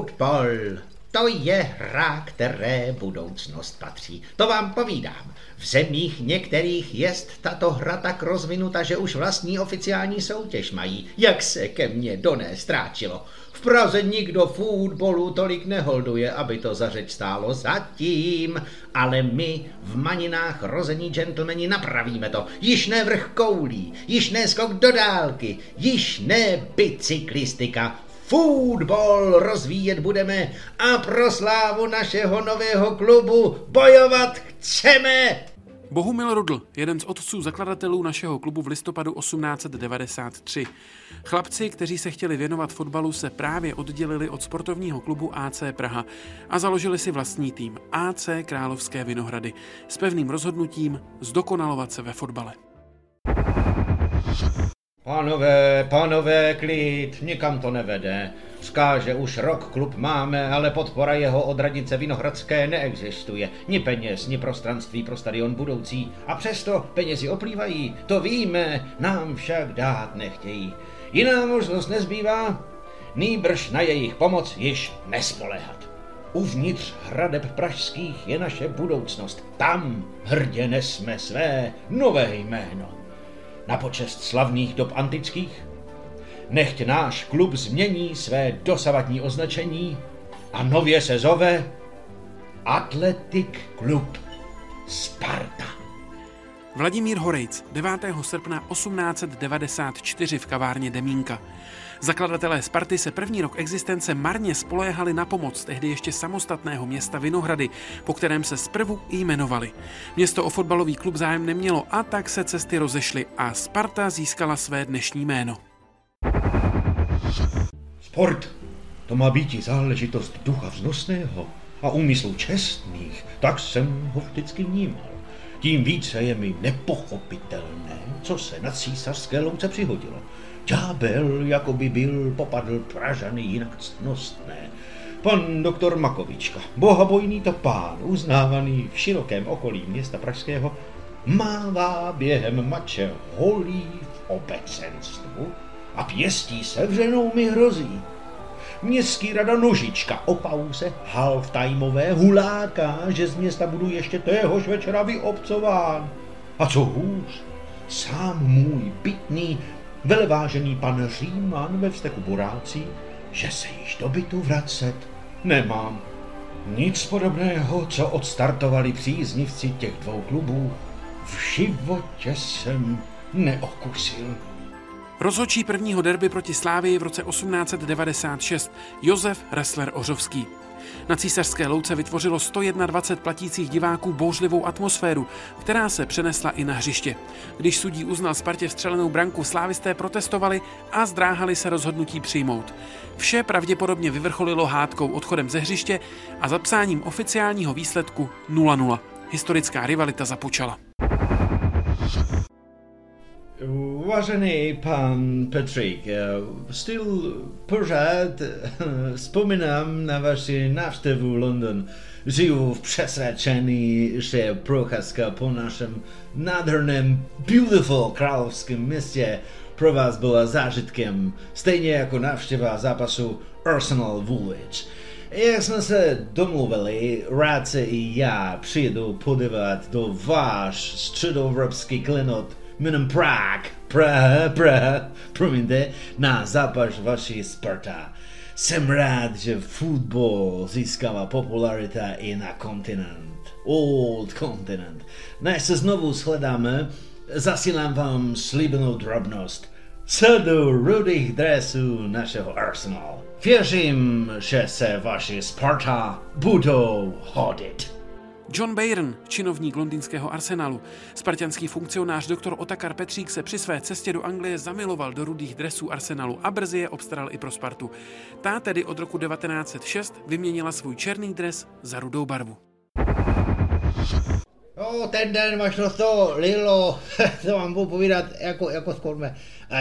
Fotbal, to je hra, které budoucnost patří. To vám povídám. V zemích některých jest tato hra tak rozvinuta, že už vlastní oficiální soutěž mají. Jak se ke mně doné stráčilo. V Praze nikdo fotbolu tolik neholduje, aby to za řeč stálo zatím. Ale my v maninách rození gentlemani napravíme to. Již ne vrch koulí, již ne skok do dálky, již ne bicyklistika. Fútbol rozvíjet budeme a pro slávu našeho nového klubu bojovat chceme. Bohumil Rudl, jeden z otců zakladatelů našeho klubu v listopadu 1893. Chlapci, kteří se chtěli věnovat fotbalu, se právě oddělili od sportovního klubu AC Praha a založili si vlastní tým AC Královské Vinohrady s pevným rozhodnutím zdokonalovat se ve fotbale. Pánové, pánové, klid, nikam to nevede. Skáže už rok klub máme, ale podpora jeho od radnice Vinohradské neexistuje. Ni peněz, ni prostranství pro stadion budoucí. A přesto penězi oplývají, to víme, nám však dát nechtějí. Jiná možnost nezbývá, nýbrž na jejich pomoc již nespoléhat. Uvnitř hradeb pražských je naše budoucnost. Tam hrdě nesme své nové jméno na počest slavných dob antických? Nechť náš klub změní své dosavadní označení a nově se zove Athletic Club Sparta. Vladimír Horejc, 9. srpna 1894 v kavárně Demínka. Zakladatelé Sparty se první rok existence marně spoléhali na pomoc tehdy ještě samostatného města Vinohrady, po kterém se zprvu i jmenovali. Město o fotbalový klub zájem nemělo a tak se cesty rozešly a Sparta získala své dnešní jméno. Sport, to má být záležitost ducha vznosného a úmyslu čestných, tak jsem ho vždycky vnímal. Tím více je mi nepochopitelné, co se na císařské louce přihodilo. Ďábel jako by byl popadl Pražany jinak ctnostné. Pan doktor Makovička, bohabojný to pán, uznávaný v širokém okolí města Pražského, mává během mače holí v obecenstvu a pěstí sevřenou mi hrozí. Městský rada Nožička o pauze half-timeové huláka, že z města budu ještě téhož večera vyobcován. A co hůř, sám můj bytný velevážený pan Říman ve vzteku borácí, že se již do bytu vracet nemám. Nic podobného, co odstartovali příznivci těch dvou klubů, v životě jsem neokusil. Rozhodčí prvního derby proti Slávii v roce 1896 Josef Ressler Ořovský. Na císařské louce vytvořilo 121 platících diváků bouřlivou atmosféru, která se přenesla i na hřiště. Když sudí uznal Spartě vstřelenou branku, slávisté protestovali a zdráhali se rozhodnutí přijmout. Vše pravděpodobně vyvrcholilo hádkou odchodem ze hřiště a zapsáním oficiálního výsledku 0-0. Historická rivalita započala. Vážený pan Petrík, still pořád vzpomínám na vaši návštěvu London. Žiju v přesvědčení, že procházka po našem nádherném, beautiful královském městě pro vás byla zážitkem, stejně jako návštěva zápasu Arsenal Woolwich. Jak jsme se domluvili, rád se i já přijedu podívat do váš středoevropský klenot jménem Prague, Praha, Praha, promiňte, na zápas vaší Sparta. Jsem rád, že fotbal získává popularita i na kontinent. Old continent. Než se znovu shledáme, zasílám vám slíbenou drobnost. Sadu rudých dresů našeho Arsenal. Věřím, že se vaši Sparta budou hodit. John Bayern, činovník londýnského arsenalu. Spartianský funkcionář doktor Otakar Petřík se při své cestě do Anglie zamiloval do rudých dresů arsenalu a brzy je obstaral i pro Spartu. Ta tedy od roku 1906 vyměnila svůj černý dres za rudou barvu. No, ten den máš to Lilo, to vám budu povídat jako, jako skorme.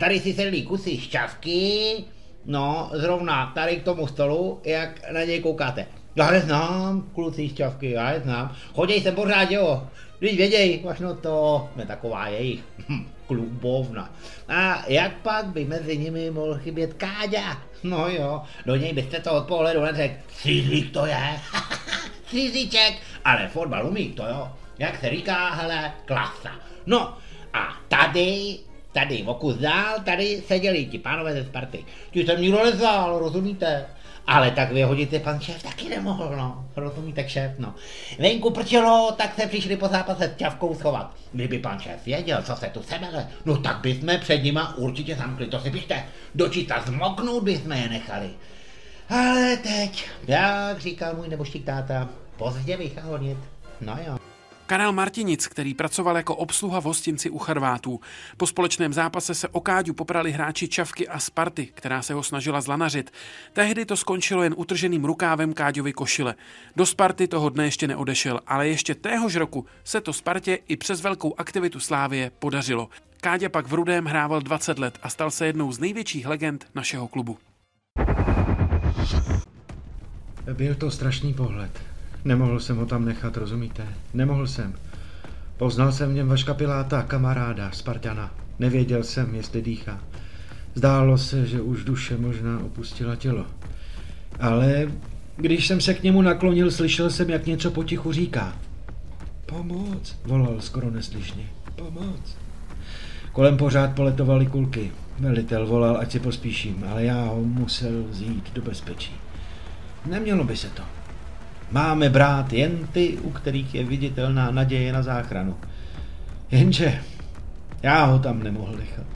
Tady si sedlí kusy šťavky, no, zrovna tady k tomu stolu, jak na něj koukáte. Já je znám, kluci šťavky, já je znám. Choděj sem pořád, jo. Když věděj, no to, je taková jejich. Klubovna. A jak pak by mezi nimi mohl chybět Káďa? No jo, do něj byste to od pohledu neřekl. Cizík to je, cizíček, ale fotbal umí, to jo. Jak se říká, hele, klasa. No a tady, tady o kus dál, tady seděli ti pánové ze Sparty. Ti jsem nikdo nezval, rozumíte? Ale tak vyhodit je pan šéf taky nemohl, no. Rozumíte, šéf, no. Venku prčelo, tak se přišli po zápase s ťavkou schovat. Kdyby pan šéf věděl, co se tu sebele, no tak bychom před nima určitě zamkli, to si pište. Dočíta zmoknout bychom je nechali. Ale teď, jak říkal můj neboštík táta, pozdě vychonit. No jo. Karel Martinic, který pracoval jako obsluha v hostinci u Charvátů. Po společném zápase se o Káďu poprali hráči Čavky a Sparty, která se ho snažila zlanařit. Tehdy to skončilo jen utrženým rukávem Káďovi košile. Do Sparty toho dne ještě neodešel, ale ještě téhož roku se to Spartě i přes velkou aktivitu Slávie podařilo. Káďa pak v Rudém hrával 20 let a stal se jednou z největších legend našeho klubu. Byl to strašný pohled. Nemohl jsem ho tam nechat, rozumíte? Nemohl jsem. Poznal jsem v něm Vaška Piláta, kamaráda, Spartana. Nevěděl jsem, jestli dýchá. Zdálo se, že už duše možná opustila tělo. Ale když jsem se k němu naklonil, slyšel jsem, jak něco potichu říká. Pomoc, volal skoro neslyšně. Pomoc. Kolem pořád poletovaly kulky. Velitel volal, ať si pospíším, ale já ho musel vzít do bezpečí. Nemělo by se to. Máme brát jen ty, u kterých je viditelná naděje na záchranu. Jenže já ho tam nemohl nechat.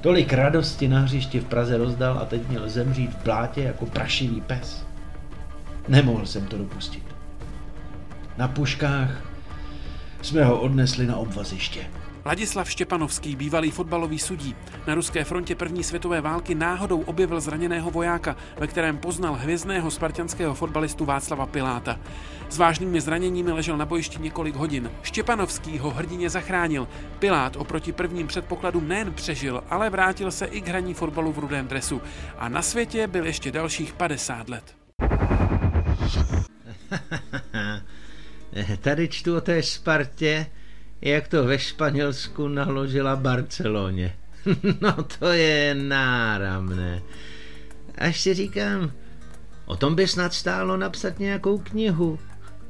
Tolik radosti na hřišti v Praze rozdal a teď měl zemřít v blátě jako prašivý pes. Nemohl jsem to dopustit. Na puškách jsme ho odnesli na obvaziště. Ladislav Štěpanovský, bývalý fotbalový sudí, na ruské frontě první světové války náhodou objevil zraněného vojáka, ve kterém poznal hvězdného spartianského fotbalistu Václava Piláta. S vážnými zraněními ležel na bojišti několik hodin. Štěpanovský ho hrdině zachránil. Pilát oproti prvním předpokladům nejen přežil, ale vrátil se i k hraní fotbalu v rudém dresu. A na světě byl ještě dalších 50 let. Tady čtu o té Spartě, jak to ve Španělsku naložila Barceloně. no to je náramné. Až si říkám, o tom by snad stálo napsat nějakou knihu,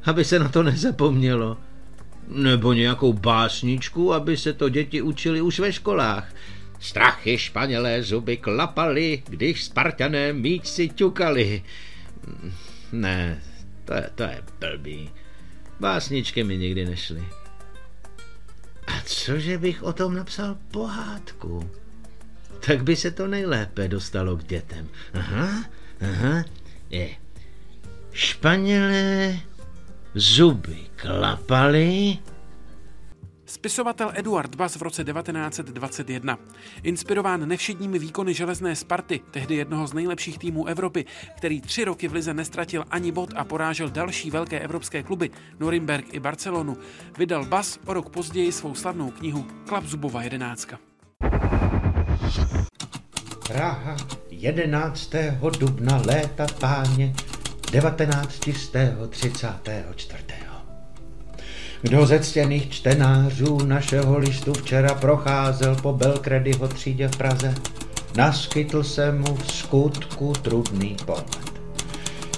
aby se na to nezapomnělo. Nebo nějakou básničku, aby se to děti učili už ve školách. Strachy španělé zuby klapali, když spartané míči ťukali. Ne, to je, to je blbý. Básničky mi nikdy nešly. A cože bych o tom napsal pohádku? Tak by se to nejlépe dostalo k dětem. Aha, aha, je. Španělé zuby klapali, Spisovatel Eduard Bas v roce 1921. Inspirován nevšedními výkony železné Sparty, tehdy jednoho z nejlepších týmů Evropy, který tři roky v lize nestratil ani bod a porážel další velké evropské kluby, Norimberg i Barcelonu, vydal Bas o rok později svou slavnou knihu Klap Zubova jedenáctka. Praha 11. dubna léta páně 1934. Kdo ze ctěných čtenářů našeho listu včera procházel po Belkredyho třídě v Praze, naskytl se mu v skutku trudný pohled.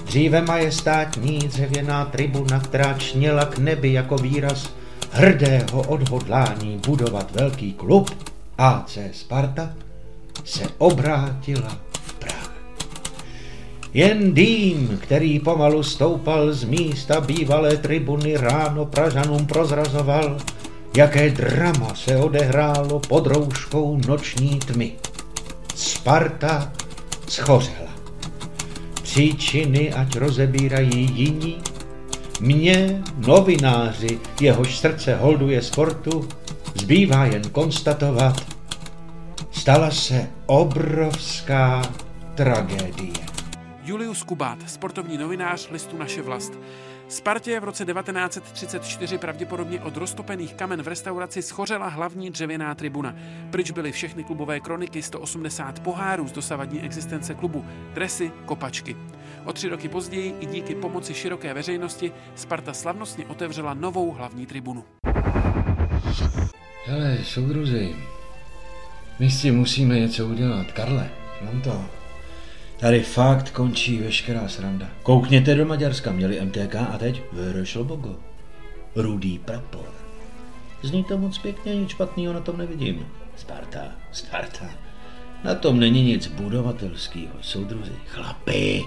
Dříve majestátní dřevěná tribuna, která čněla k nebi jako výraz hrdého odhodlání budovat velký klub AC Sparta, se obrátila jen dým, který pomalu stoupal z místa bývalé tribuny ráno Pražanům prozrazoval, jaké drama se odehrálo pod rouškou noční tmy. Sparta schořela. Příčiny ať rozebírají jiní, mně, novináři, jehož srdce holduje sportu, zbývá jen konstatovat, stala se obrovská tragédie. Julius Kubát, sportovní novinář listu Naše vlast. Spartě v roce 1934 pravděpodobně od roztopených kamen v restauraci schořela hlavní dřevěná tribuna. Pryč byly všechny klubové kroniky, 180 pohárů z dosavadní existence klubu, dresy, kopačky. O tři roky později i díky pomoci široké veřejnosti Sparta slavnostně otevřela novou hlavní tribunu. Hele, soudruzi, my s tím musíme něco udělat. Karle, mám to. Tady fakt končí veškerá sranda. Koukněte do Maďarska, měli MTK a teď Vöršlobogo. Rudý prapor. Zní to moc pěkně, nic špatného na tom nevidím. Sparta, Sparta. Na tom není nic budovatelského, soudruzi. Chlapi,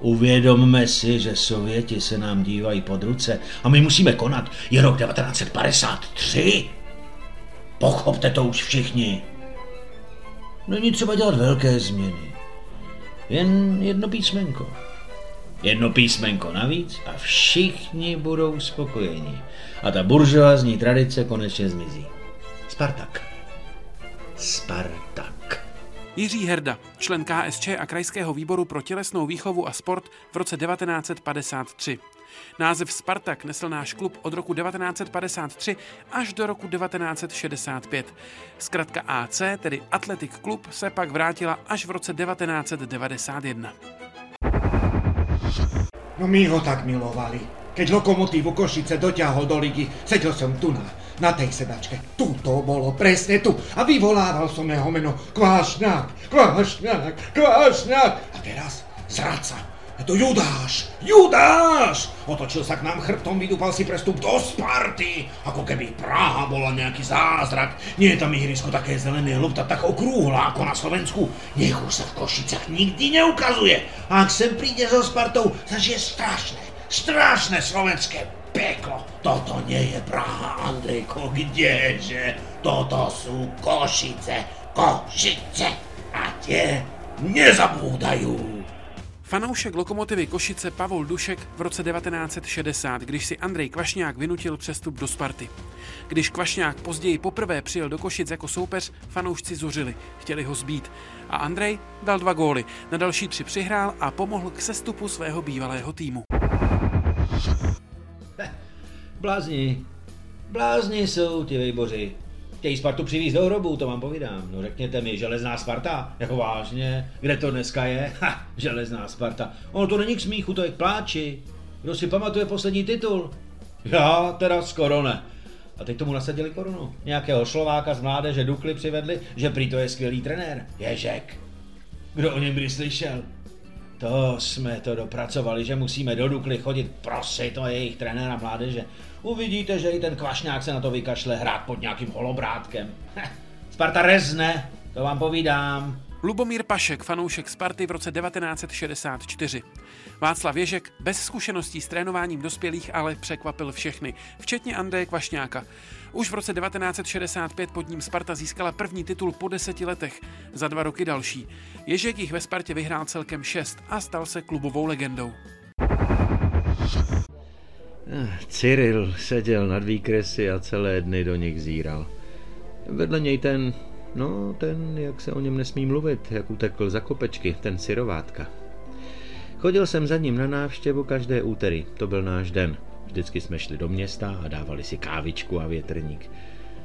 uvědomme si, že Sověti se nám dívají pod ruce a my musíme konat. Je rok 1953. Pochopte to už všichni. Není třeba dělat velké změny. Jen jedno písmenko. Jedno písmenko navíc a všichni budou spokojeni. A ta buržoazní tradice konečně zmizí. Spartak. Spartak. Jiří Herda, člen KSČ a Krajského výboru pro tělesnou výchovu a sport v roce 1953. Název Spartak nesl náš klub od roku 1953 až do roku 1965. Zkrátka AC, tedy Athletic Club, se pak vrátila až v roce 1991. No my ho tak milovali. Keď Lokomotívu Košice doťahol do ligy, sedel som tu na, na tej sedačke. Tu to bolo, presne tu. A vyvolával som jeho meno Kvášňák, Kvášňák, Kvášňák. A teraz zradca. Je to Judáš! Judáš! Otočil sa k nám chrbtom, vydúpal si prestup do Sparty. Ako keby Praha bola nejaký zázrak. Nie je tam ihrisko také zelené, lopta tak okrúhla ako na Slovensku. Nech už sa v Košicach nikdy neukazuje. A ak sem príde so Spartou, zažije strašné, strašné slovenské peklo. Toto nie je Praha, Andrejko, kdeže? Toto sú Košice, Košice. A tie nezabúdajú. Fanoušek lokomotivy Košice Pavol Dušek v roce 1960, když si Andrej Kvašňák vynutil přestup do Sparty. Když Kvašňák později poprvé přijel do Košic jako soupeř, fanoušci zuřili, chtěli ho zbít. A Andrej dal dva góly, na další tři přihrál a pomohl k sestupu svého bývalého týmu. Blázni, blázni jsou ti vejboři. Chtějí Spartu přivízt do hrobu, to vám povídám. No řekněte mi, železná Sparta? Jako vážně? Kde to dneska je? Ha, železná Sparta. Ono to není k smíchu, to je k pláči. Kdo si pamatuje poslední titul? Já teda skoro ne. A teď tomu nasadili korunu. Nějakého šlováka z mládeže Dukly přivedli, že prý to je skvělý trenér. Ježek. Kdo o něm kdy slyšel? To jsme to dopracovali, že musíme do Dukly chodit prosit je jejich trenéra mládeže. Uvidíte, že i ten kvašňák se na to vykašle hrát pod nějakým holobrátkem. Sparta rezne, to vám povídám. Lubomír Pašek, fanoušek Sparty v roce 1964. Václav Ježek bez zkušeností s trénováním dospělých ale překvapil všechny, včetně Andreje Kvašňáka. Už v roce 1965 pod ním Sparta získala první titul po deseti letech, za dva roky další. Ježek jich ve Spartě vyhrál celkem šest a stal se klubovou legendou. Cyril seděl nad výkresy a celé dny do nich zíral. Vedle něj ten, no ten, jak se o něm nesmí mluvit, jak utekl za kopečky, ten syrovátka. Chodil jsem za ním na návštěvu každé úterý, to byl náš den. Vždycky jsme šli do města a dávali si kávičku a větrník.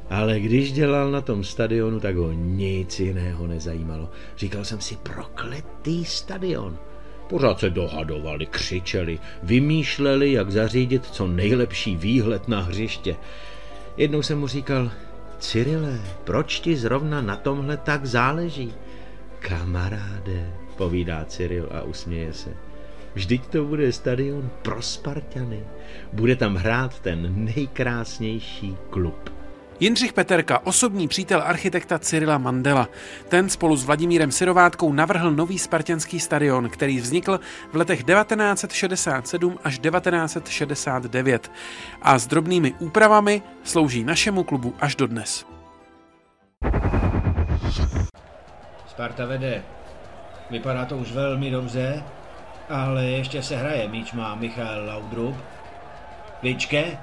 Ale když dělal na tom stadionu, tak ho nic jiného nezajímalo. Říkal jsem si, prokletý stadion. Pořád se dohadovali, křičeli, vymýšleli, jak zařídit co nejlepší výhled na hřiště. Jednou jsem mu říkal, Cyrile, proč ti zrovna na tomhle tak záleží? Kamaráde, povídá Cyril a usměje se. Vždyť to bude stadion pro Spartany. Bude tam hrát ten nejkrásnější klub. Jindřich Peterka, osobní přítel architekta Cyrila Mandela. Ten spolu s Vladimírem Syrovátkou navrhl nový spartianský stadion, který vznikl v letech 1967 až 1969 a s drobnými úpravami slouží našemu klubu až dodnes. Sparta vede. Vypadá to už velmi dobře, ale ještě se hraje. Míč má Michal Laudrup. Ličke,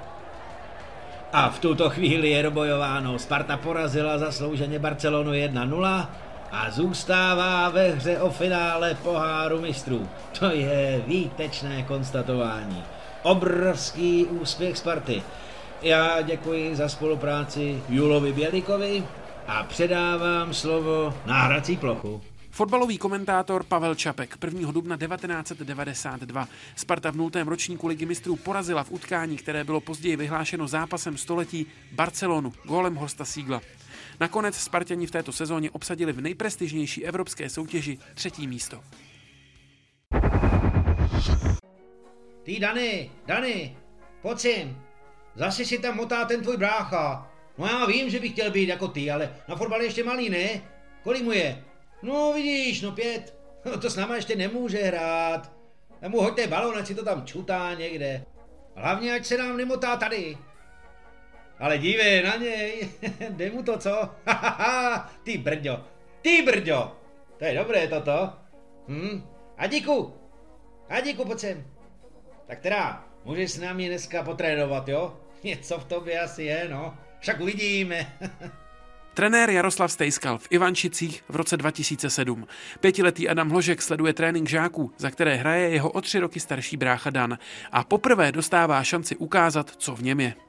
a v tuto chvíli je dobojováno. Sparta porazila zaslouženě Barcelonu 1-0 a zůstává ve hře o finále poháru mistrů. To je výtečné konstatování. Obrovský úspěch Sparty. Já děkuji za spolupráci Julovi Bělikovi a předávám slovo na hrací plochu. Fotbalový komentátor Pavel Čapek 1. dubna 1992. Sparta v nultém ročníku ligy mistrů porazila v utkání, které bylo později vyhlášeno zápasem století Barcelonu gólem Horsta Sígla. Nakonec Spartani v této sezóně obsadili v nejprestižnější evropské soutěži třetí místo. Ty Dany, Dany, pojď sem. Zase si tam motá ten tvůj brácha. No já vím, že bych chtěl být jako ty, ale na fotbal ještě malý, ne? Kolik mu je? No vidíš, no pět. No to s náma ještě nemůže hrát. Mu hoďte balon, ať si to tam čutá někde. Hlavně, ať se nám nemotá tady. Ale dívej na něj, dej mu to, co? ty brďo, ty brďo. To je dobré toto. Hm? Adíku, Adíku, pojď sem. Tak teda, můžeš s námi dneska potrénovat, jo? Něco v tobě asi je, no. Však uvidíme. Trenér Jaroslav Stejskal v Ivančicích v roce 2007. Pětiletý Adam Hložek sleduje trénink žáků, za které hraje jeho o tři roky starší brácha Dan a poprvé dostává šanci ukázat, co v něm je.